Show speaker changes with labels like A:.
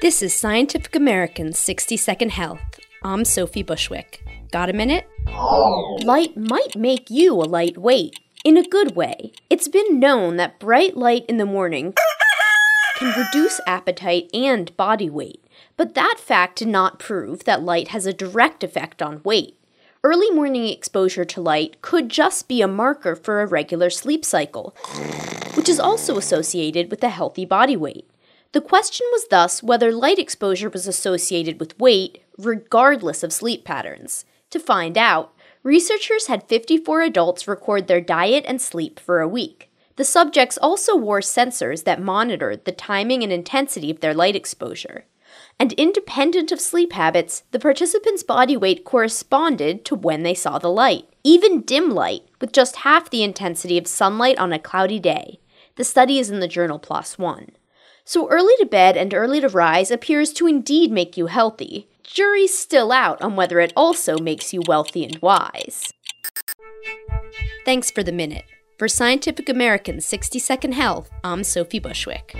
A: This is Scientific American's 60 Second Health. I'm Sophie Bushwick. Got a minute? Light might make you a lightweight, in a good way. It's been known that bright light in the morning can reduce appetite and body weight, but that fact did not prove that light has a direct effect on weight. Early morning exposure to light could just be a marker for a regular sleep cycle, which is also associated with a healthy body weight. The question was thus whether light exposure was associated with weight, regardless of sleep patterns. To find out, researchers had 54 adults record their diet and sleep for a week. The subjects also wore sensors that monitored the timing and intensity of their light exposure. And independent of sleep habits, the participants' body weight corresponded to when they saw the light, even dim light, with just half the intensity of sunlight on a cloudy day. The study is in the journal PLOS One. So early to bed and early to rise appears to indeed make you healthy. Jury's still out on whether it also makes you wealthy and wise. Thanks for the minute. For Scientific American's 60 Second Health, I'm Sophie Bushwick.